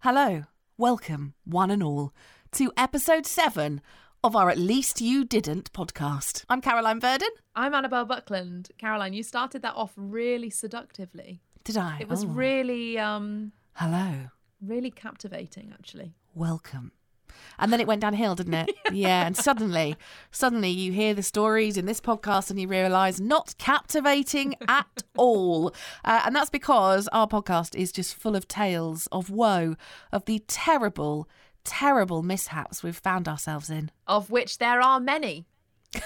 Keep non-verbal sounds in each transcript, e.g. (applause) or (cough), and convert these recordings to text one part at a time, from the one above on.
Hello, welcome, one and all, to episode seven of our At Least You Didn't podcast. I'm Caroline Verdon. I'm Annabelle Buckland. Caroline, you started that off really seductively. Did I? It was Oh. really, um, Hello, really captivating, actually. welcome. And then it went downhill, didn't it? (laughs) yeah. And suddenly, suddenly you hear the stories in this podcast and you realise not captivating (laughs) at all. Uh, and that's because our podcast is just full of tales of woe, of the terrible, terrible mishaps we've found ourselves in. Of which there are many,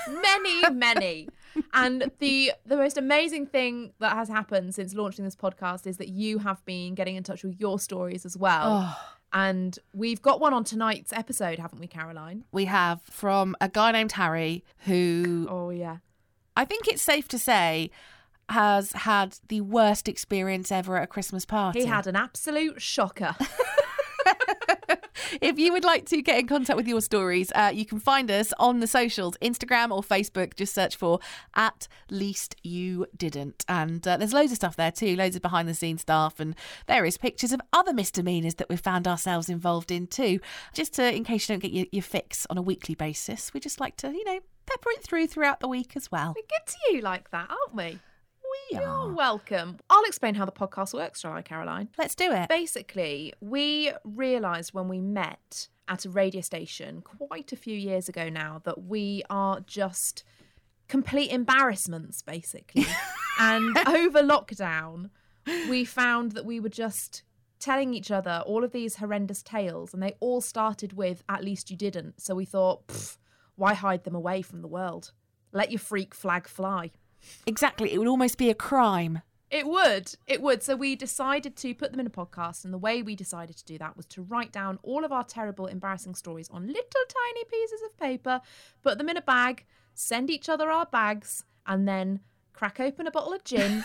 many, (laughs) many. And the the most amazing thing that has happened since launching this podcast is that you have been getting in touch with your stories as well. Oh. And we've got one on tonight's episode, haven't we, Caroline? we have from a guy named Harry who Oh yeah. I think it's safe to say has had the worst experience ever at a Christmas party. He had an absolute shocker. (laughs) if you would like to get in contact with your stories, uh, you can find us on the socials, Instagram or Facebook. Just search for at least you didn't. And uh, there's loads of stuff there too, loads of behind the scenes stuff, and there is pictures of other misdemeanors that we've found ourselves involved in too. Just to, in case you don't get your, your fix on a weekly basis, we just like to, you know, pepper it through throughout the week as well. We're good to you like that, aren't we? You're welcome. I'll explain how the podcast works, shall I, Caroline? Let's do it. Basically, we realised when we met at a radio station quite a few years ago now that we are just complete embarrassments, basically. (laughs) and over lockdown, we found that we were just telling each other all of these horrendous tales, and they all started with, at least you didn't. So we thought, why hide them away from the world? Let your freak flag fly. Exactly. It would almost be a crime. It would. It would. So we decided to put them in a podcast. And the way we decided to do that was to write down all of our terrible, embarrassing stories on little tiny pieces of paper, put them in a bag, send each other our bags, and then crack open a bottle of gin,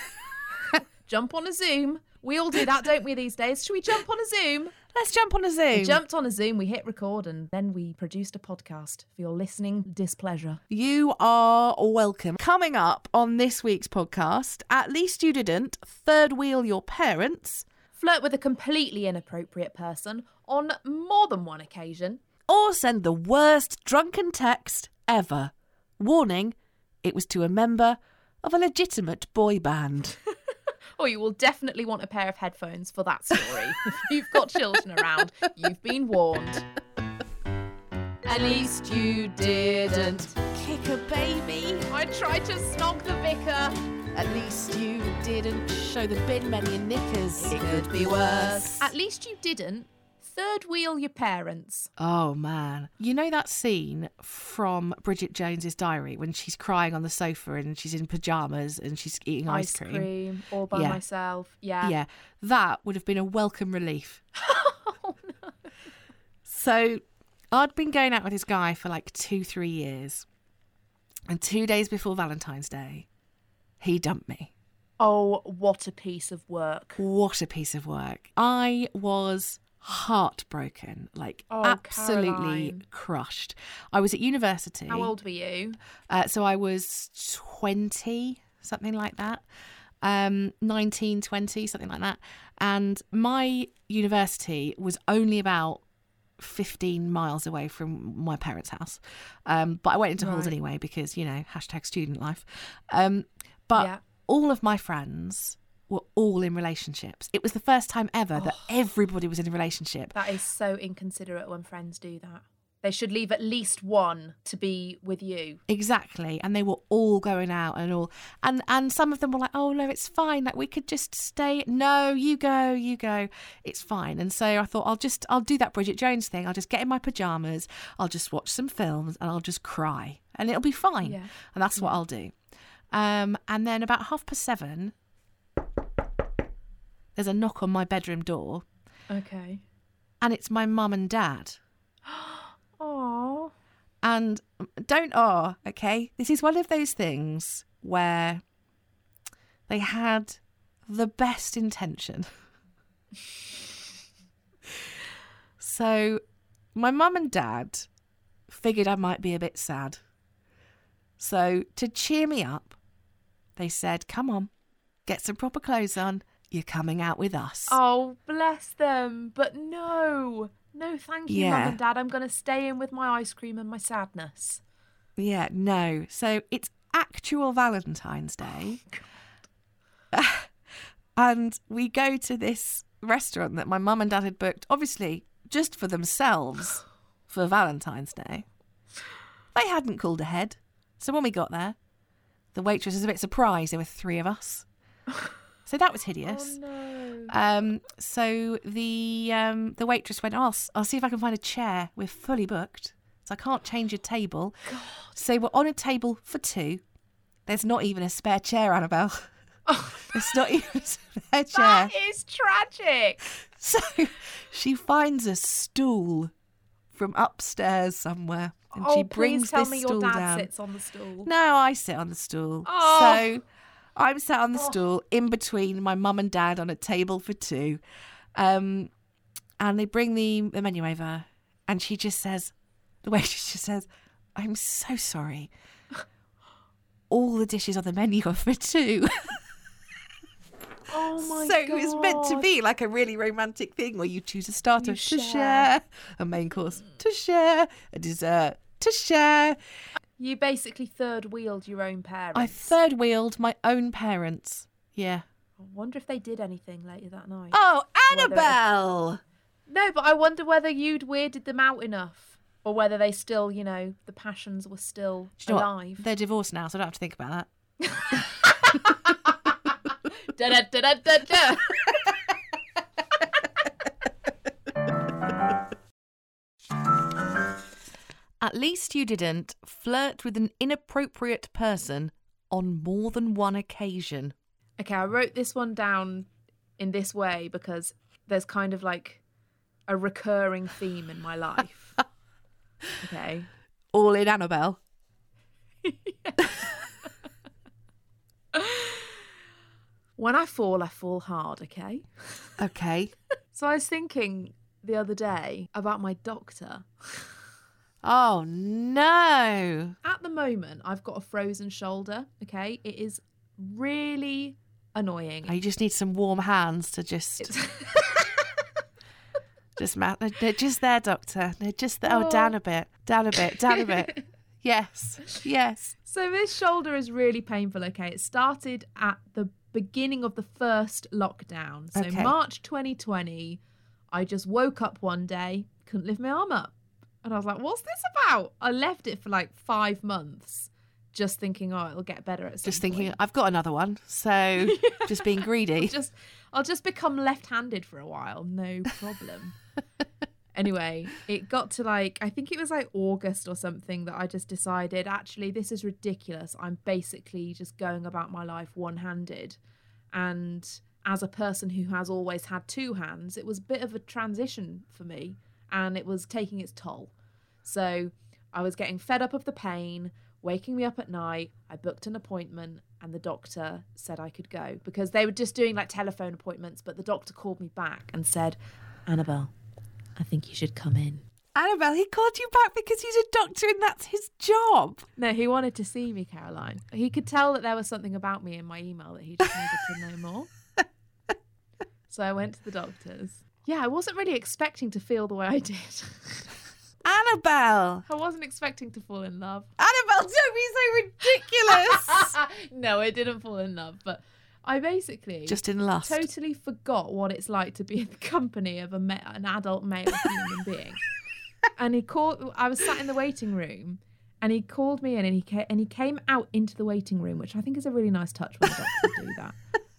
(laughs) jump on a Zoom. We all do that, don't we, these days? Should we jump on a Zoom? Let's jump on a Zoom. We jumped on a Zoom, we hit record, and then we produced a podcast for your listening displeasure. You are welcome. Coming up on this week's podcast, at least you didn't third wheel your parents Flirt with a completely inappropriate person on more than one occasion. or send the worst drunken text ever. Warning, it was to a member of a legitimate boy band. (laughs) Or you will definitely want a pair of headphones for that story. if (laughs) you've got children around, you've been warned. At least you didn't. Kick a baby. I tried to snog the vicar. At least you didn't show the bin men your knickers. It could be worse. At least you didn't third wheel your parents. Oh man. You know that scene from Bridget Jones's diary when she's crying on the sofa and she's in pajamas and she's eating ice, cream. ice cream? Cream all by Yeah. myself. Yeah. Yeah, that would have been a welcome relief. (laughs) Oh, so I'd been going out with this guy for like two, three years. And two days before Valentine's Day, he dumped me. Oh, what a piece of work. What a piece of work. I was heartbroken, like Oh, absolutely Caroline. crushed. I was at university. How old were you? Uh, so I was 20, something like that. Um, 19, 20, something like that. And my university was only about 15 miles away from my parents' house. Um, but I went into halls Right. anyway because, you know, hashtag student life. Um, but Yeah. all of my friends were all in relationships. It was the first time ever that everybody was in a relationship. That is so inconsiderate when friends do that. They should leave at least one to be with you. Exactly, and they were all going out and all, and and some of them were like, "Oh no, it's fine. Like we could just stay." No, you go, you go. It's fine. And so I thought, I'll just, I'll do that Bridget Jones thing. I'll just get in my pajamas. I'll just watch some films, and I'll just cry, and it'll be fine. Yeah. And that's what I'll do. Um, and then about half past seven, there's a knock on my bedroom door, Okay. and it's my mum and dad. (gasps) Oh. And don't ah, okay? This is one of those things where they had the best intention. (laughs) so my mum and dad figured I might be a bit sad. So to cheer me up, they said, Come on, get some proper clothes on, you're coming out with us. Oh, bless them. But no. No, thank you, Yeah. Mum and Dad. I'm going to stay in with my ice cream and my sadness. Yeah, no. So it's actual Valentine's Day. Oh, (laughs) and we go to this restaurant that my mum and dad had booked, obviously just for themselves (gasps) for Valentine's Day. They hadn't called ahead. So when we got there, the waitress was a bit surprised there were three of us. (laughs) So that was hideous. Oh, no. Um, so the um, the waitress went, oh, I'll, I'll see if I can find a chair. We're fully booked, so I can't change a table. So we're on a table for two. There's not even a spare chair, Annabelle. (laughs) There's not even a spare chair. That is tragic. So she finds a stool from upstairs somewhere, and oh, she brings please tell this me your stool dad down. sits on the stool. No, I sit on the stool. Oh. So I'm sat on the stool in between my mum and dad on a table for two. Um, and they bring the, the menu over, and she just says, the waitress (laughs) just says, I'm so sorry. All the dishes on the menu are for two. Oh (laughs) my so god. it was meant to be like a really romantic thing where you choose a starter You to share. share, a main course to share, a dessert to share. You basically third wheeled your own parents. I third wheeled my own parents. Yeah. I wonder if they did anything later that night. Oh, Whether- Annabelle! No, but I wonder whether you'd weirded them out enough, or whether they still, you know, the passions were still you know what? alive. They're divorced now, so I don't have to think about that. da, da, da, At least you didn't flirt with an inappropriate person on more than one occasion. Okay, I wrote this one down in this way because there's kind of like a recurring theme in my life. (laughs) Okay. All in Annabelle. (laughs) When I fall, I fall hard, okay? Okay. (laughs) So I was thinking the other day about my doctor. Oh no. At the moment, I've got a frozen shoulder, okay? It is really annoying. Oh, you just need some warm hands to just (laughs) just ma- they're- They're just there, doctor. They're just there. Oh, Oh. down a bit, down a bit, down a bit. (laughs) Yes, yes. So this shoulder is really painful, okay? It started at the beginning of the first lockdown. So Okay. March 2020, I just woke up one day, couldn't lift my arm up. And I was like, what's this about? I left it for like five months, just thinking, oh, it'll get better at some Just thinking, point. I've got another one. So (laughs) just being greedy. just I'll just become left-handed for a while, no problem. (laughs) anyway, it got to like I think it was like August or something that I just decided actually this is ridiculous. I'm basically just going about my life one-handed. And as a person who has always had two hands, it was a bit of a transition for me and it was taking its toll. So I was getting fed up of the pain, waking me up at night. I booked an appointment and the doctor said I could go because they were just doing like telephone appointments. But the doctor called me back and said, Annabelle, I think you should come in. Annabelle, he called you back because he's a doctor and that's his job. No, he wanted to see me, Caroline. He could tell that there was something about me in my email that he just needed to know more. So I went to the doctors. Yeah, I wasn't really expecting to feel the way I did. (laughs) Annabelle! I wasn't expecting to fall in love. (laughs) Annabelle, don't be so ridiculous! (laughs) no, I didn't fall in love, but I basically Just in lust. totally forgot what it's like to be in the company of a ma- an adult male human being. (laughs) And he called. I was sat in the waiting room, and he called me in, and he ca- and he came out into the waiting room, which I think is a really nice touch when doctors do that.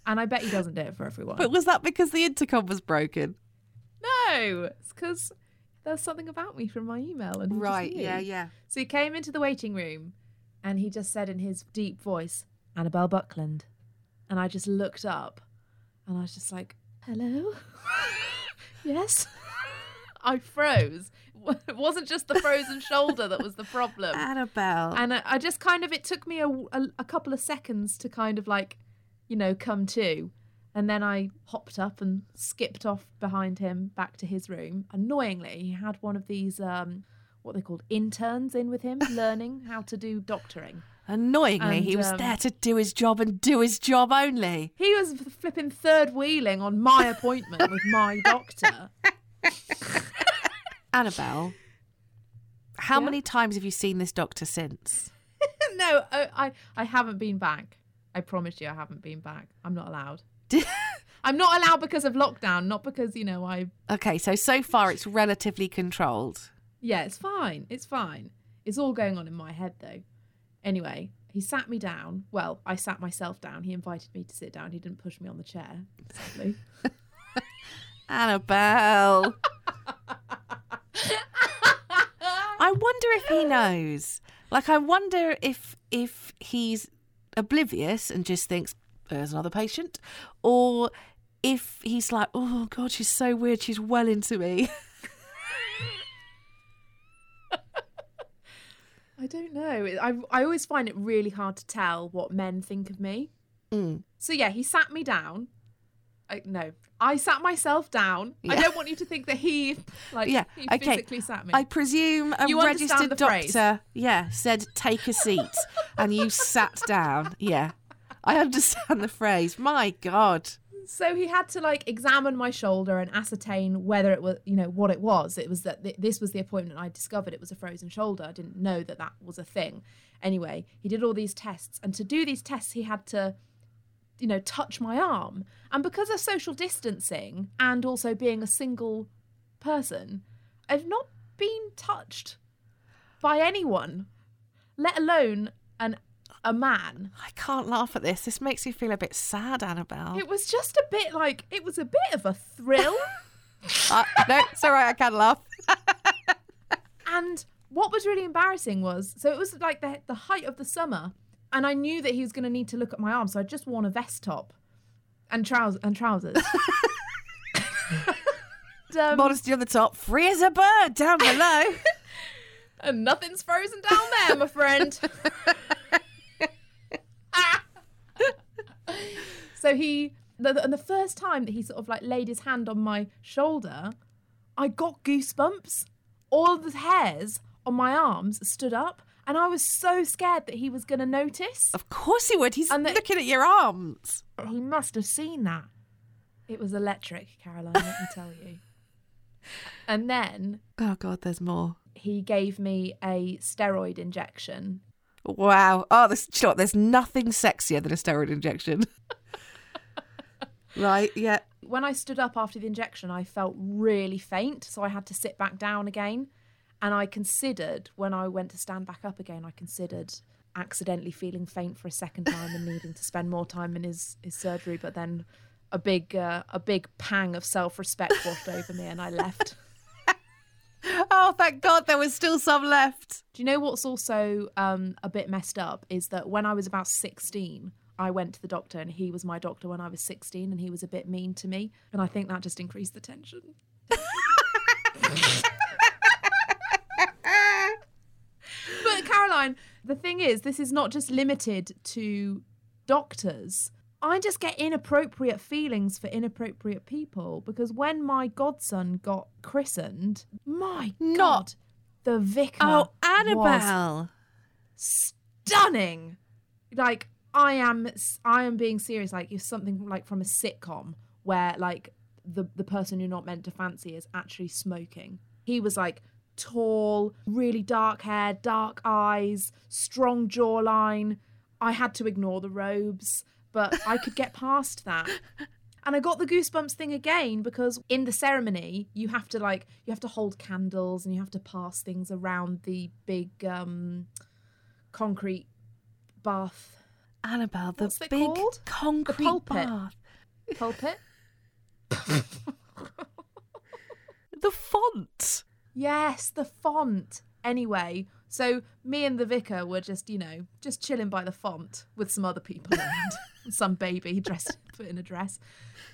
And I bet he doesn't do it for everyone. But was that because the intercom was broken? no, it's because there's something about me from my email, and right, yeah, yeah. So he came into the waiting room and he just said in his deep voice, Annabelle Buckland. And I just looked up and I was just like, hello? (laughs) yes? (laughs) I froze. (laughs) It wasn't just the frozen shoulder that was the problem. Annabelle. And I, I just kind of, it took me a, a, a couple of seconds to kind of like, you know, come to. And then I hopped up and skipped off behind him back to his room. Annoyingly, he had one of these, um, what they called interns in with him, (laughs) learning how to do doctoring. Annoyingly, And, he was um, there to do his job and do his job only. He was flipping third wheeling on my appointment with my (laughs) doctor. Annabelle, how Yeah? many times have you seen this doctor since? (laughs) no, I, I I haven't been back. I promise you, I haven't been back. I'm not allowed. (laughs) I'm not allowed because of lockdown, not because you know I. okay, so so far it's relatively controlled. Yeah, it's fine. It's fine. It's all going on in my head though. Anyway, he sat me down. Well, I sat myself down. He invited me to sit down. He didn't push me on the chair. Sadly. (laughs) Annabelle. I wonder if he knows. Like, I wonder if if he's oblivious and just thinks there's another patient, or if he's like, oh god, she's so weird. She's well into me. (laughs) I don't know. I I always find it really hard to tell what men think of me. Mm. So yeah, he sat me down. I, no, I sat myself down. I don't want you to think that he, like, Yeah, he okay. physically sat me. I presume a You registered the phrase? doctor, yeah, said take a seat, and you sat down. Yeah, I understand the phrase. My God. So he had to like examine my shoulder and ascertain whether it was, you know, what it was. It was that th- this was the appointment I discovered it was a frozen shoulder. I didn't know that that was a thing. Anyway, he did all these tests, and to do these tests, he had to, you know, touch my arm. And because of social distancing and also being a single person, I've not been touched by anyone, let alone a man. I can't laugh at this. This makes me feel a bit sad, Annabelle. It was just a bit like it was a bit of a thrill. (laughs) Uh, no, it's all right. I can laugh. And what was really embarrassing was so it was like the, the height of the summer, and I knew that he was going to need to look at my arm, so I just worn a vest top and trousers and trousers. (laughs) And, um, Modesty on the top, free as a bird down below. (laughs) and nothing's frozen down there, my friend. So he, the, the- and the first time that he sort of like laid his hand on my shoulder, I got goosebumps. All the hairs on my arms stood up, and I was so scared that he was going to notice. of course he would. He's And the- looking at your arms. He must have seen that. It was electric, Caroline, let me tell you. (laughs) And then Oh God, there's more. he gave me a steroid injection Wow. Oh, this, you know what? There's nothing sexier than a steroid injection. (laughs) right. Yeah. when I stood up after the injection, I felt really faint, so I had to sit back down again. And I considered, when I went to stand back up again, I considered accidentally feeling faint for a second time and needing to spend more time in his, his surgery. But then a big uh, a big pang of self respect washed over me, and I left. (laughs) Oh, thank God, there was still some left. Do you know what's also um, a bit messed up is that when I was about sixteen. I went to the doctor and he was my doctor when I was 16 and he was a bit mean to me. And I think that just increased the tension. (laughs) But Caroline, the thing is, this is not just limited to doctors. I just get inappropriate feelings for inappropriate people because when my godson got christened, my Not- God, the vicar Oh, was Annabelle. stunning. Like I am, I am being serious. Like if something like from a sitcom where like the the person you're not meant to fancy is actually smoking. He was like tall, really dark hair, dark eyes, strong jawline. I had to ignore the robes, but I could get past that. (laughs) And I got the goosebumps thing again because in the ceremony you have to like you have to hold candles and you have to pass things around the big um concrete bath Annabelle, the What's big concrete pulpit. bath. pulpit. (laughs) The font. Yes, the font. Anyway, so me and the vicar were just, you know, just chilling by the font with some other people (laughs) around. some baby dressed in a dress.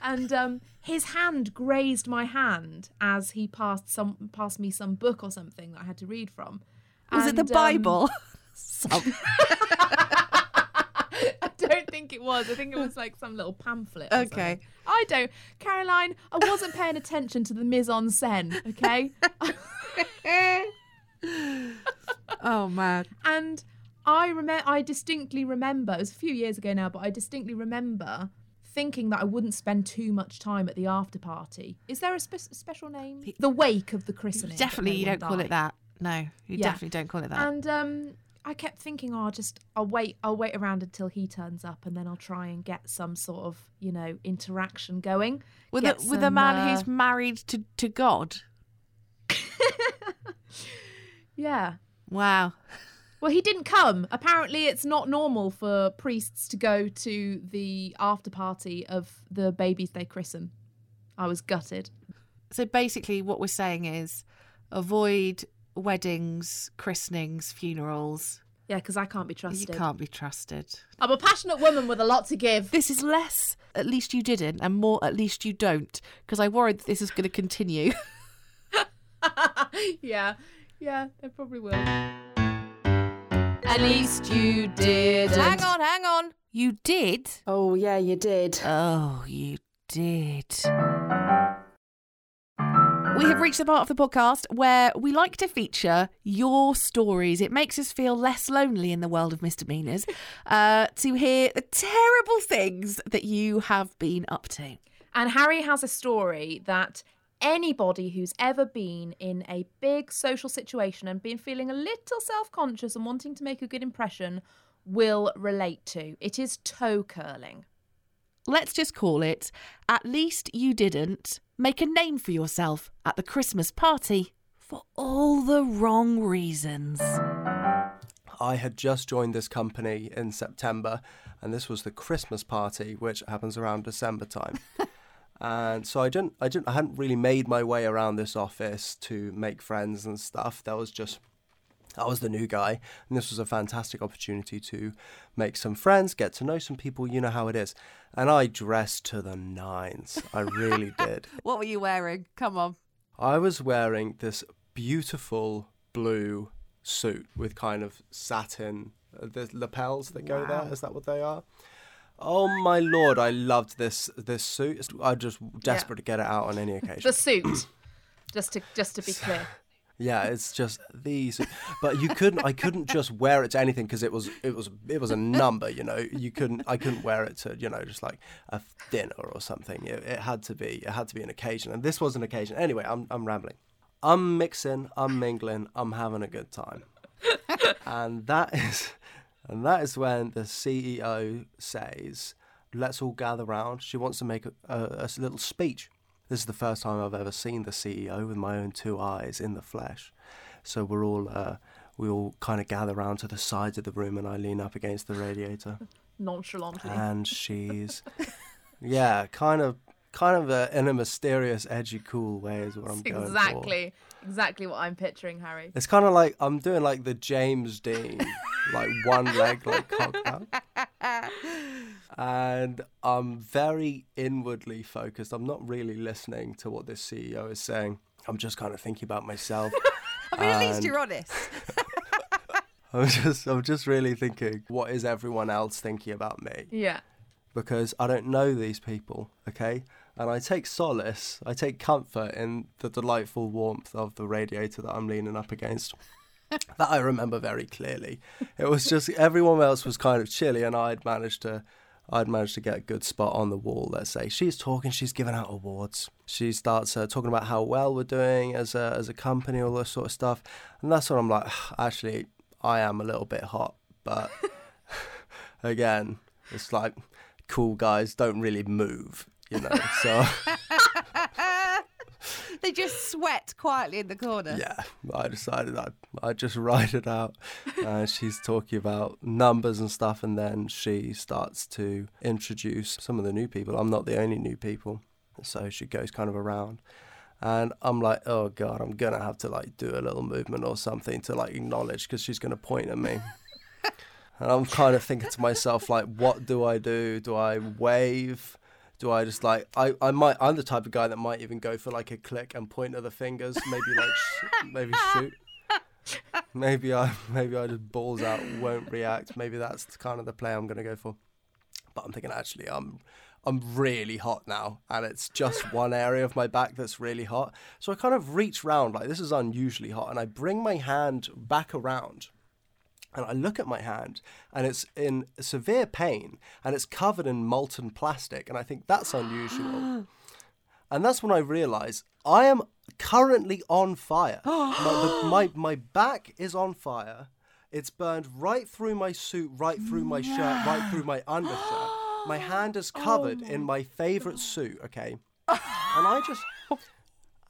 And um, his hand grazed my hand as he passed some passed me some book or something that I had to read from. Was it the And, um, Bible? (laughs) Some- I don't think it was. I think it was like some little pamphlet. Okay. I don't. Caroline, I wasn't paying attention to the mise en scène, okay? (laughs) oh man. and I remember. I distinctly remember. It was a few years ago now, but I distinctly remember thinking that I wouldn't spend too much time at the after party. Is there a spe- special name? The wake of the christening. Definitely, you don't call it that. No, you Yeah. definitely don't call it that. And um, I kept thinking, oh, I'll just I'll wait. I'll wait around until he turns up, and then I'll try and get some sort of you know interaction going. with a, get with a man uh, who's married to, to God. (laughs) Yeah. Wow. Well, he didn't come. Apparently, it's not normal for priests to go to the after party of the babies they christen. I was gutted. So basically, what we're saying is avoid weddings, christenings, funerals. Yeah, because I can't be trusted. You can't be trusted. I'm a passionate woman with a lot to give. This is less, at least you didn't, and more, at least you don't, because I worried that this is going to continue. (laughs) yeah, yeah, it probably will. At least you did. hang on, hang on. You did? Oh, yeah, you did. Oh, you did. We have reached the part of the podcast where we like to feature your stories. It makes us feel less lonely in the world of misdemeanors (laughs) uh, to hear the terrible things that you have been up to. And Harry has a story that anybody who's ever been in a big social situation and been feeling a little self conscious and wanting to make a good impression will relate to. It is toe curling. Let's just call it At Least You Didn't Make a Name for Yourself at the Christmas Party for all the wrong reasons. I had just joined this company in September, and this was the Christmas party, which happens around December time. (laughs) and so I didn't, I didn't, I hadn't really made my way around this office to make friends and stuff. That was just, I was the new guy, and this was a fantastic opportunity to make some friends, get to know some people. You know how it is. And I dressed to the nines. I really (laughs) did. What were you wearing? Come on. I was wearing this beautiful blue suit with kind of satin uh, the lapels that go there. Is that what they are? Oh my lord, I loved this this suit. I'm just desperate to get it out on any occasion. The suit. just to just to be clear. Yeah, it's just these, but you couldn't. I couldn't just wear it to anything because it was it was it was a number. You know, you couldn't. I couldn't wear it to you know just like a dinner or something. It, it had to be it had to be an occasion, and this was an occasion. Anyway, I'm I'm rambling. I'm mixing. I'm mingling. I'm having a good time, and that is and that is when the CEO says, "Let's all gather round." She wants to make a, a, a little speech. This is the first time I've ever seen the CEO with my own two eyes in the flesh. So we're all uh, we all kind of gather around to the sides of the room, and I lean up against the radiator, (laughs) Nonchalantly. and she's (laughs) yeah, kind of kind of uh in a mysterious, edgy, cool way is what I'm That's going for. exactly exactly what I'm picturing, Harry. It's kind of like I'm doing like the James Dean, like one leg like cocked out. And I'm very inwardly focused. I'm not really listening to what this CEO is saying. I'm just kind of thinking about myself. I mean, at least you're honest. (laughs) I'm just I'm just really thinking what is everyone else thinking about me? Yeah. because I don't know these people, okay? And I take solace, I take comfort in the delightful warmth of the radiator that I'm leaning up against. (laughs) that I remember very clearly. It was just everyone else was kind of chilly, and I'd managed to. I'd managed to get a good spot on the wall, let's say. She's talking, she's giving out awards. She starts uh, talking about how well we're doing as a, as a company, all this sort of stuff. And that's when I'm like, actually, I am a little bit hot. But (laughs) (laughs) again, it's like, cool guys don't really move, you know. So (laughs) they just sweat quietly in the corner. yeah, I decided I'd I'd just ride it out. Uh, she's talking about numbers and stuff, and then she starts to introduce some of the new people. I'm not the only new people, so she goes kind of around. And I'm like, oh god, I'm gonna have to like do a little movement or something to like acknowledge because she's gonna point at me. (laughs) And I'm kind of thinking to myself, like, what do I do? Do I wave? Do I just like I, I might I'm the type of guy that might even go for like a click and point of the fingers, maybe like sh- maybe shoot. (laughs) Maybe I maybe I just balls out, won't react. Maybe that's kind of the play I'm gonna go for. But I'm thinking actually I'm I'm really hot now, and it's just (laughs) one area of my back that's really hot. So I kind of reach round like this is unusually hot, and I bring my hand back around And I look at my hand and it's in severe pain and it's covered in molten plastic. And I think that's unusual. (gasps) and that's when I realize I am currently on fire. (gasps) my, the, my, my back is on fire. It's burned right through my suit, right through my shirt, right through my undershirt. My (gasps) hand is oh covered in my favorite suit, okay? (laughs) And I just.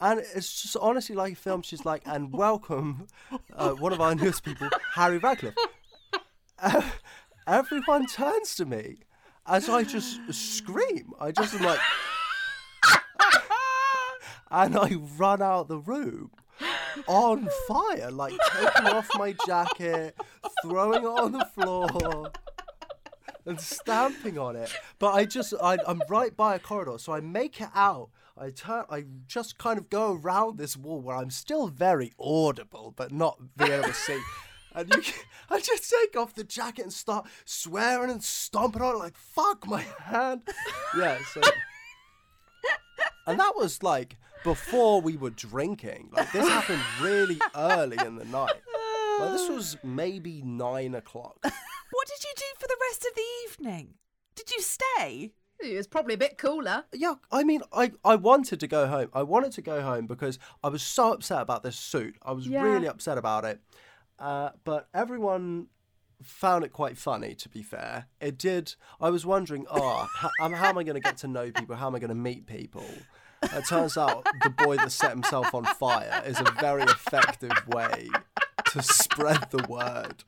And it's just honestly like a film. She's like, and welcome uh, one of our newest people, Harry Radcliffe. Uh, everyone turns to me as I just scream. I just am like, (laughs) and I run out the room on fire, like taking off my jacket, throwing it on the floor, and stamping on it. But I just, I, I'm right by a corridor, so I make it out. I turn, I just kind of go around this wall where I'm still very audible, but not being able to see. (laughs) And you, I just take off the jacket and start swearing and stomping on it like "fuck my hand." (laughs) Yeah, so and that was like before we were drinking. Like this happened really early in the night. Like this was maybe nine o'clock. (laughs) What did you do for the rest of the evening? Did you stay? It was probably a bit cooler. Yeah, I mean, I, I wanted to go home. I wanted to go home because I was so upset about this suit. I was Yeah. really upset about it. Uh, but everyone found it quite funny, to be fair. It did. I was wondering, oh, how, um, how am I going to get to know people? How am I going to meet people? It turns out the boy that set himself on fire is a very effective way to spread the word.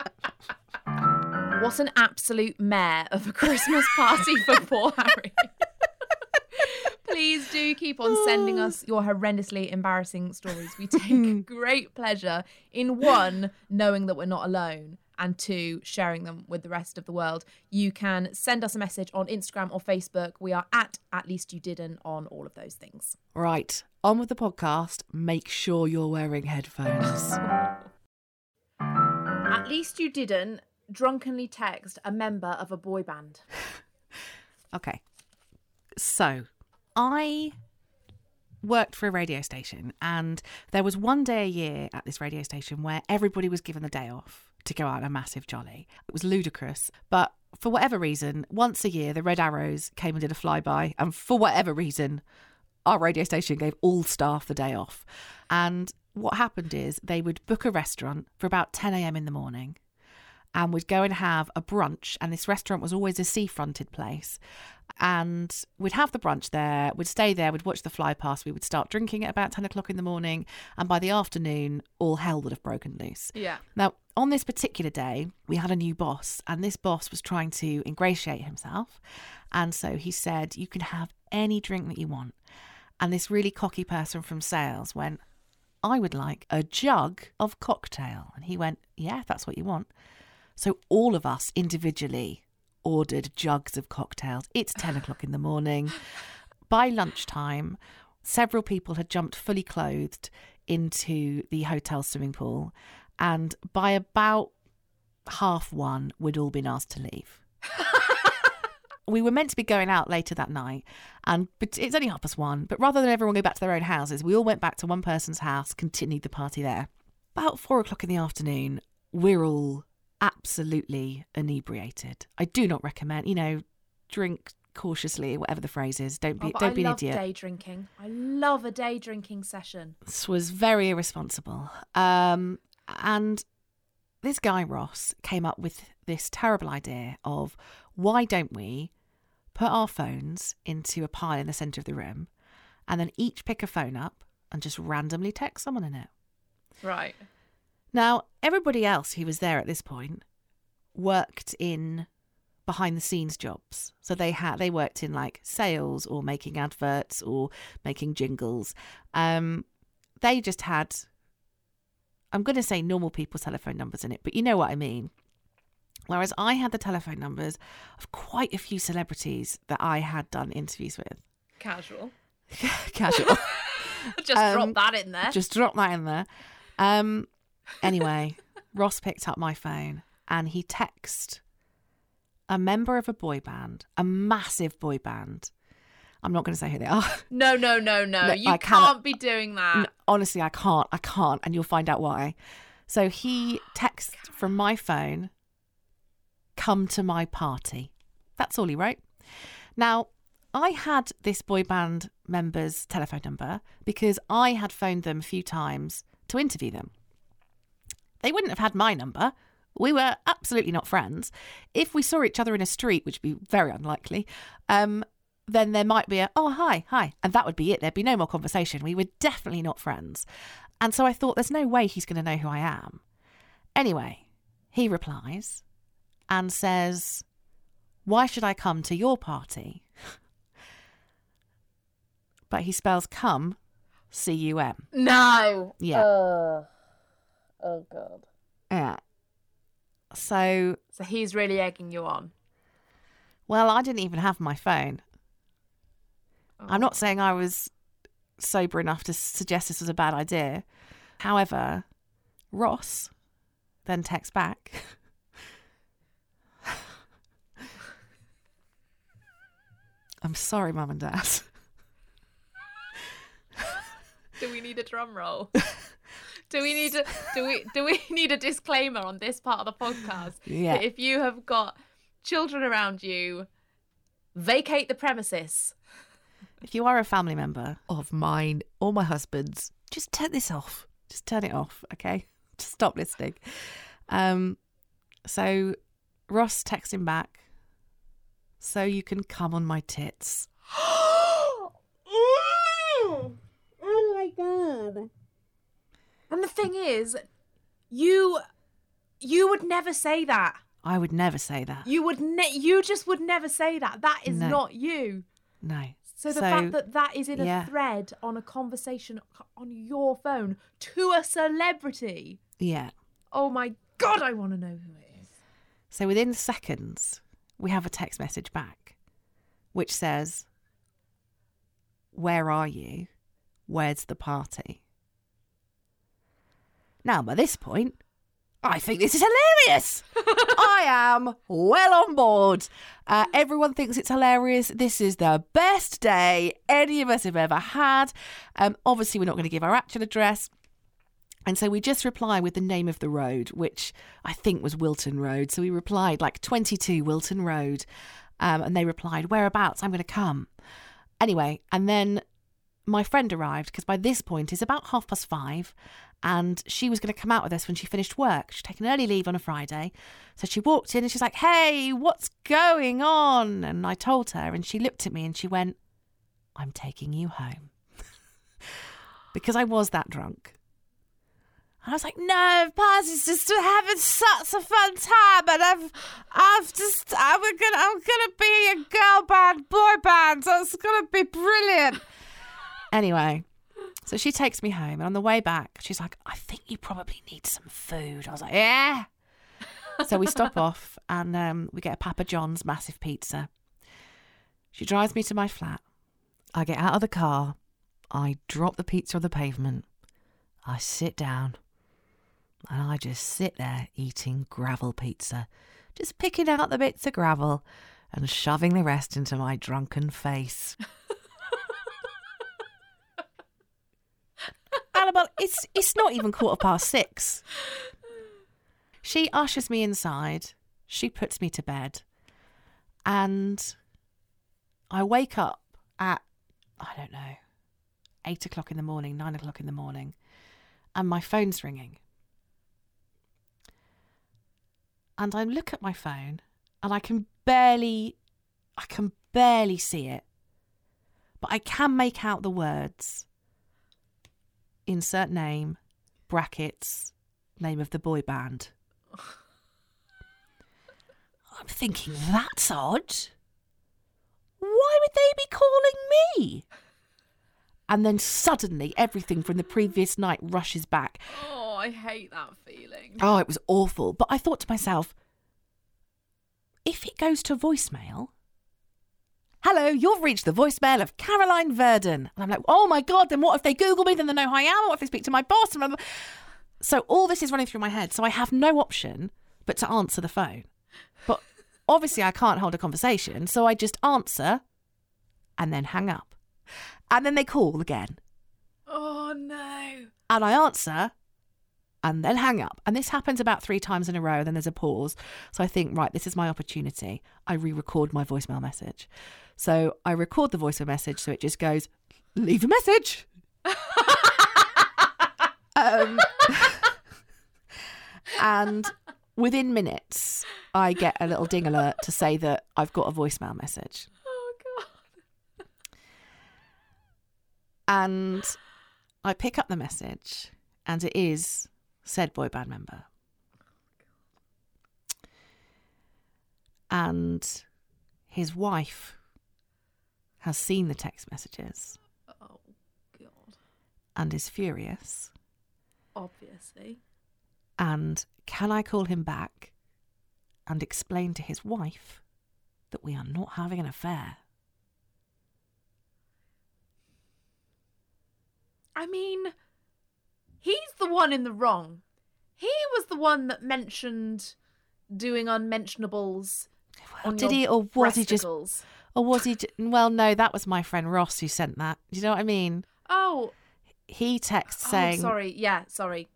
Mm. What an absolute mare of a (laughs) Christmas party for poor Harry. (laughs) Please do keep on sending us your horrendously embarrassing stories. We take (laughs) great pleasure in one, knowing that we're not alone, and two, sharing them with the rest of the world. You can send us a message on Instagram or Facebook. We are at at least you didn't on all of those things. Right, on with the podcast. Make sure you're wearing headphones. At least you didn't drunkenly text a member of a boy band. (laughs) Okay. So, I worked for a radio station, and there was one day a year at this radio station where everybody was given the day off to go out on a massive jolly. It was ludicrous, but for whatever reason, once a year, the Red Arrows came and did a flyby, and for whatever reason, our radio station gave all staff the day off. And what happened is they would book a restaurant for about 10 a.m. in the morning and we'd go and have a brunch. And this restaurant was always a sea fronted place. And we'd have the brunch there, we'd stay there, we'd watch the fly past, we would start drinking at about 10 o'clock in the morning. And by the afternoon, all hell would have broken loose. Yeah. Now, on this particular day, we had a new boss, and this boss was trying to ingratiate himself. And so he said, You can have any drink that you want. And this really cocky person from sales went, I would like a jug of cocktail. And he went, Yeah, that's what you want. So all of us individually ordered jugs of cocktails. It's 10 o'clock in the morning. By lunchtime, several people had jumped fully clothed into the hotel swimming pool. And by about half one, we'd all been asked to leave. (laughs) we were meant to be going out later that night, and but it's only half past one. But rather than everyone go back to their own houses, we all went back to one person's house, continued the party there. About four o'clock in the afternoon, we're all absolutely inebriated. I do not recommend, you know, drink cautiously, whatever the phrase is. Don't be, Oh, don't I be an idiot. day drinking. I love a day drinking session. This was very irresponsible. Um, and this guy Ross came up with this terrible idea of why don't we put our phones into a pile in the centre of the room, and then each pick a phone up and just randomly text someone in it. Right. Now, everybody else who was there at this point worked in behind the scenes jobs. So they had they worked in like sales or making adverts or making jingles. Um they just had I'm going to say normal people's telephone numbers in it, but you know what I mean. Whereas I had the telephone numbers of quite a few celebrities that I had done interviews with. Casual. (laughs) Casual. (laughs) Just Um, drop that in there. Just drop that in there. Um, anyway, Ross picked up my phone and he texted a member of a boy band, a massive boy band. I'm not going to say who they are. (laughs) No, no, no, no. No, you I can't be doing that. N- Honestly, I can't. I can't. And you'll find out why. So he texts from my phone, come to my party. That's all he wrote. Now, I had this boy band member's telephone number because I had phoned them a few times to interview them. They wouldn't have had my number. We were absolutely not friends. If we saw each other in a street, which would be very unlikely, um, then there might be a, oh, hi, hi. And that would be it. There'd be no more conversation. We were definitely not friends. And so I thought, there's no way he's going to know who I am. Anyway, he replies and says, Why should I come to your party? (laughs) but he spells come, C U M. No. Yeah. Oh, oh God. Yeah. So, So he's really egging you on. well, I didn't even have my phone. Oh. I'm not saying I was sober enough to suggest this was a bad idea. However, Ross then texts back. (laughs) I'm sorry, Mum and Dad. (laughs) Do we need a drum roll? (laughs) do we need to do we do we (laughs) need a disclaimer on this part of the podcast? Yeah. That if you have got children around you, vacate the premises. If you are a family member of mine or my husband's, just turn this off. Just turn it off, okay? (laughs) Just stop listening. Um, so Ross texts him back. So you can come on my tits. (gasps) oh my god. And the thing is, you you would never say that. I would never say that. You would ne- you just would never say that. That is No. not you. No. So the fact that that is in a yeah. thread on a conversation on your phone to a celebrity. Yeah. Oh my god, I want to know who it is. So within seconds, we have a text message back, which says, Where are you? Where's the party? Now, by this point, I think this is hilarious. (laughs) I am well on board. Uh, everyone thinks it's hilarious. This is the best day any of us have ever had. Um, obviously, we're not going to give our actual address. And so we just reply with the name of the road, which I think was Wilton Road. So we replied like 22 Wilton Road. Um, and they replied, Whereabouts? I'm going to come. Anyway, and then my friend arrived because by this point it's about half past five and she was going to come out with us when she finished work. She'd taken early leave on a Friday. So she walked in and she's like, Hey, what's going on? And I told her and she looked at me and she went, I'm taking you home. (laughs) because I was that drunk. And I was like, no, Paz is just having such a fun time, and I've, I've just, I'm gonna, I'm gonna be a girl band, boy band, so it's gonna be brilliant. Anyway, so she takes me home, and on the way back, she's like, I think you probably need some food. I was like, yeah. so we stop (laughs) off, and um, we get a Papa John's massive pizza. She drives me to my flat. I get out of the car. I drop the pizza on the pavement. I sit down and I just sit there eating gravel pizza, just picking out the bits of gravel and shoving the rest into my drunken face. (laughs) Annabelle, it's it's not even quarter past six. She ushers me inside. She puts me to bed, and I wake up at I don't know eight o'clock in the morning, nine o'clock in the morning, and my phone's ringing. And I look at my phone and I can barely, I can barely see it, but I can make out the words insert name, brackets, name of the boy band. (sighs) I'm thinking, that's odd. Why would they be calling me? And then suddenly everything from the previous night rushes back. Oh, I hate that feeling. Oh, it was awful. But I thought to myself, if it goes to voicemail, hello, you've reached the voicemail of Caroline Verdon. And I'm like, oh my God, then what if they Google me? Then they know who I am. What if they speak to my boss? And blah, blah. So all this is running through my head. So I have no option but to answer the phone. But obviously, I can't hold a conversation. So I just answer and then hang up. And then they call again. Oh no. And I answer and then hang up. And this happens about three times in a row. Then there's a pause. So I think, right, this is my opportunity. I re record my voicemail message. So I record the voicemail message. So it just goes, leave a message. (laughs) um, (laughs) and within minutes, I get a little ding alert to say that I've got a voicemail message. Oh god. And I pick up the message, and it is said boy band member. And his wife has seen the text messages Oh god. and is furious. Obviously. And can I call him back and explain to his wife that we are not having an affair? I mean, he's the one in the wrong. He was the one that mentioned doing unmentionables. Well, did he, or was he just, or was he? j- Well, no, that was my friend Ross who sent that. Do you know what I mean? Oh, He texts oh, saying, sorry. Yeah, sorry.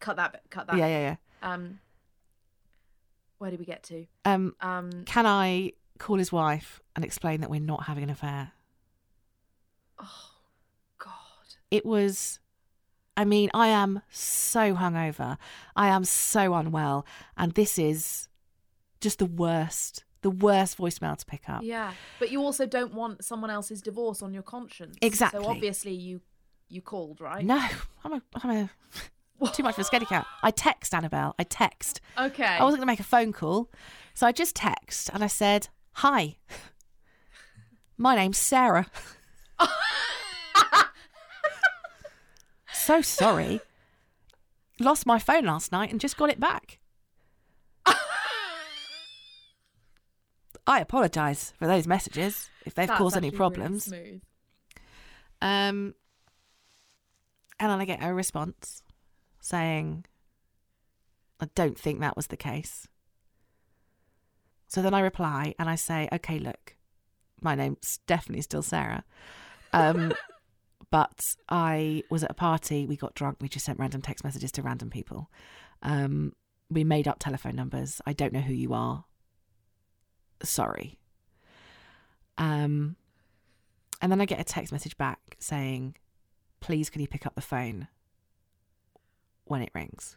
Cut that bit. Cut that. "Yeah, yeah, yeah. Um, where did we get to? Um, Um, can I call his wife and explain that we're not having an affair? oh God. It was. I mean, I am so hungover. I am so unwell, and this is just the worst, the worst voicemail to pick up. Yeah, but you also don't want someone else's divorce on your conscience. Exactly. So obviously you you called, right? No, I'm a, I'm a (laughs) too much of a scaredy cat. I text Annabelle. I text. Okay. I wasn't going to make a phone call, so I just text and I said, "Hi, my name's Sarah. (laughs) so sorry, lost my phone last night and just got it back. I apologise for those messages if they've That's caused any actually really problems. Um, and then I get a response saying, I don't think that was the case. So then I reply and I say, okay, look, my name's definitely still Sarah. Um, (laughs) but I was at a party, we got drunk, we just sent random text messages to random people. Um, we made up telephone numbers. I don't know who you are. Sorry. Um, and then I get a text message back saying, please, can you pick up the phone when it rings?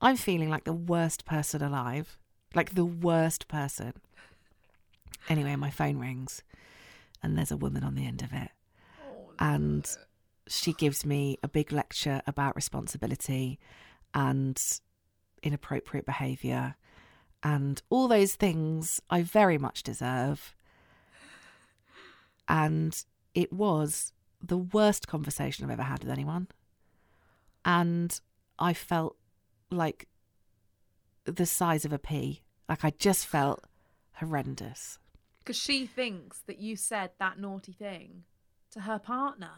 I'm feeling like the worst person alive. Like the worst person. Anyway, my phone rings and there's a woman on the end of it. And she gives me a big lecture about responsibility and inappropriate behaviour and all those things I very much deserve. And it was the worst conversation I've ever had with anyone. And I felt like the size of a pea. Like I just felt horrendous. Because she thinks that you said that naughty thing to her partner.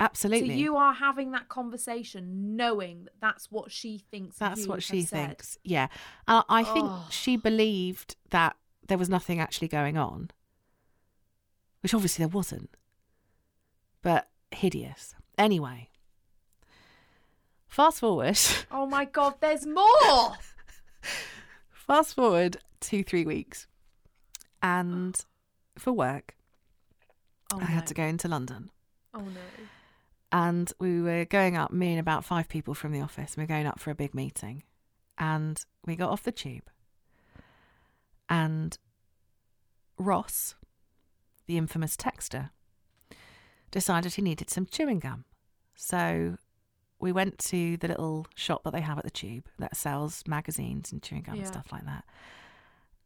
Absolutely. So you are having that conversation knowing that that's what she thinks. That's you what she said. thinks. Yeah. Uh, I think Oh. she believed that there was nothing actually going on, which obviously there wasn't. But hideous. Anyway, fast forward, (laughs) Oh my God, there's more. fast forward two, three weeks. And for work, Oh, I had to go into London. Oh no. and we were going up, me and about five people from the office, we were going up for a big meeting. And we got off the tube. And Ross, the infamous texter, decided he needed some chewing gum. So we went to the little shop that they have at the tube that sells magazines and chewing gum and stuff like that.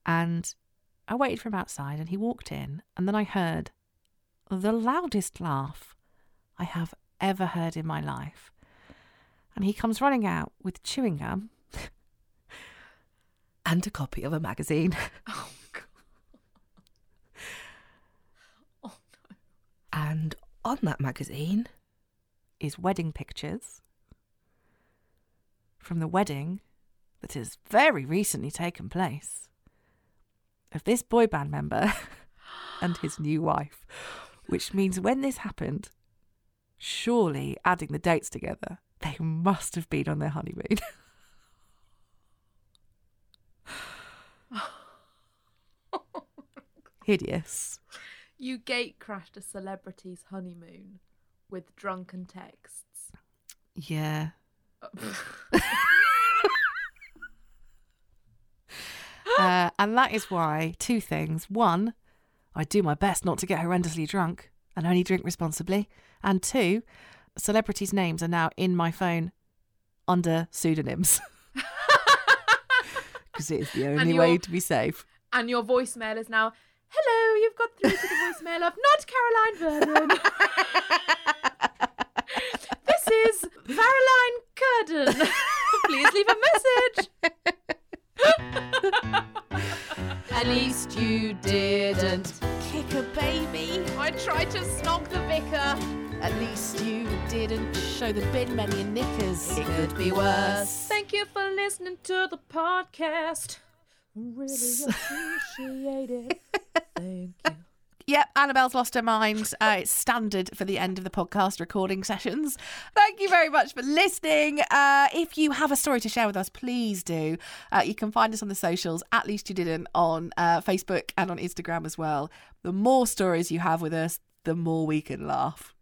And I waited for him outside and he walked in, and then I heard the loudest laugh I have ever heard in my life. And he comes running out with chewing gum (laughs) and a copy of a magazine. (laughs) Oh God. Oh no. And on that magazine is wedding pictures from the wedding that has very recently taken place of this boy band member (laughs) and his new wife. Which means when this happened, surely adding the dates together, They must have been on their honeymoon. (laughs) Hideous. You gate crashed a celebrity's honeymoon with drunken texts. Yeah. (laughs) Uh, and that is why two things. One, I do my best not to get horrendously drunk and only drink responsibly. And two, celebrities' names are now in my phone under pseudonyms. (laughs) (laughs) Because it is the only you're- way to be safe. And your voicemail is now, hello, you've got through to the voicemail of not Caroline Verdon. (laughs) I tried to snog the vicar. At least you didn't show the bin men your knickers. It could be worse. Thank you for listening to the podcast. Really (laughs) appreciate it. Thank you. (laughs) Yep, Annabelle's lost her mind. Uh, it's standard for the end of the podcast recording sessions. Thank you very much for listening. Uh, if you have a story to share with us, please do. Uh, you can find us on the socials, at least you didn't, on uh, Facebook and on Instagram as well. The more stories you have with us, the more we can laugh.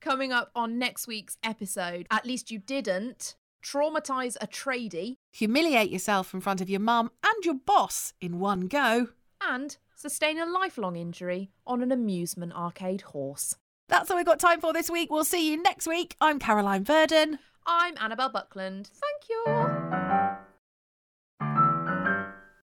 Coming up on next week's episode, at least you didn't traumatize a tradie Humiliate yourself in front of your mum and your boss in one go. and sustain a lifelong injury on an amusement arcade horse. That's all we've got time for this week. We'll see you next week. I'm Caroline Verdon. I'm Annabelle Buckland. Thank you.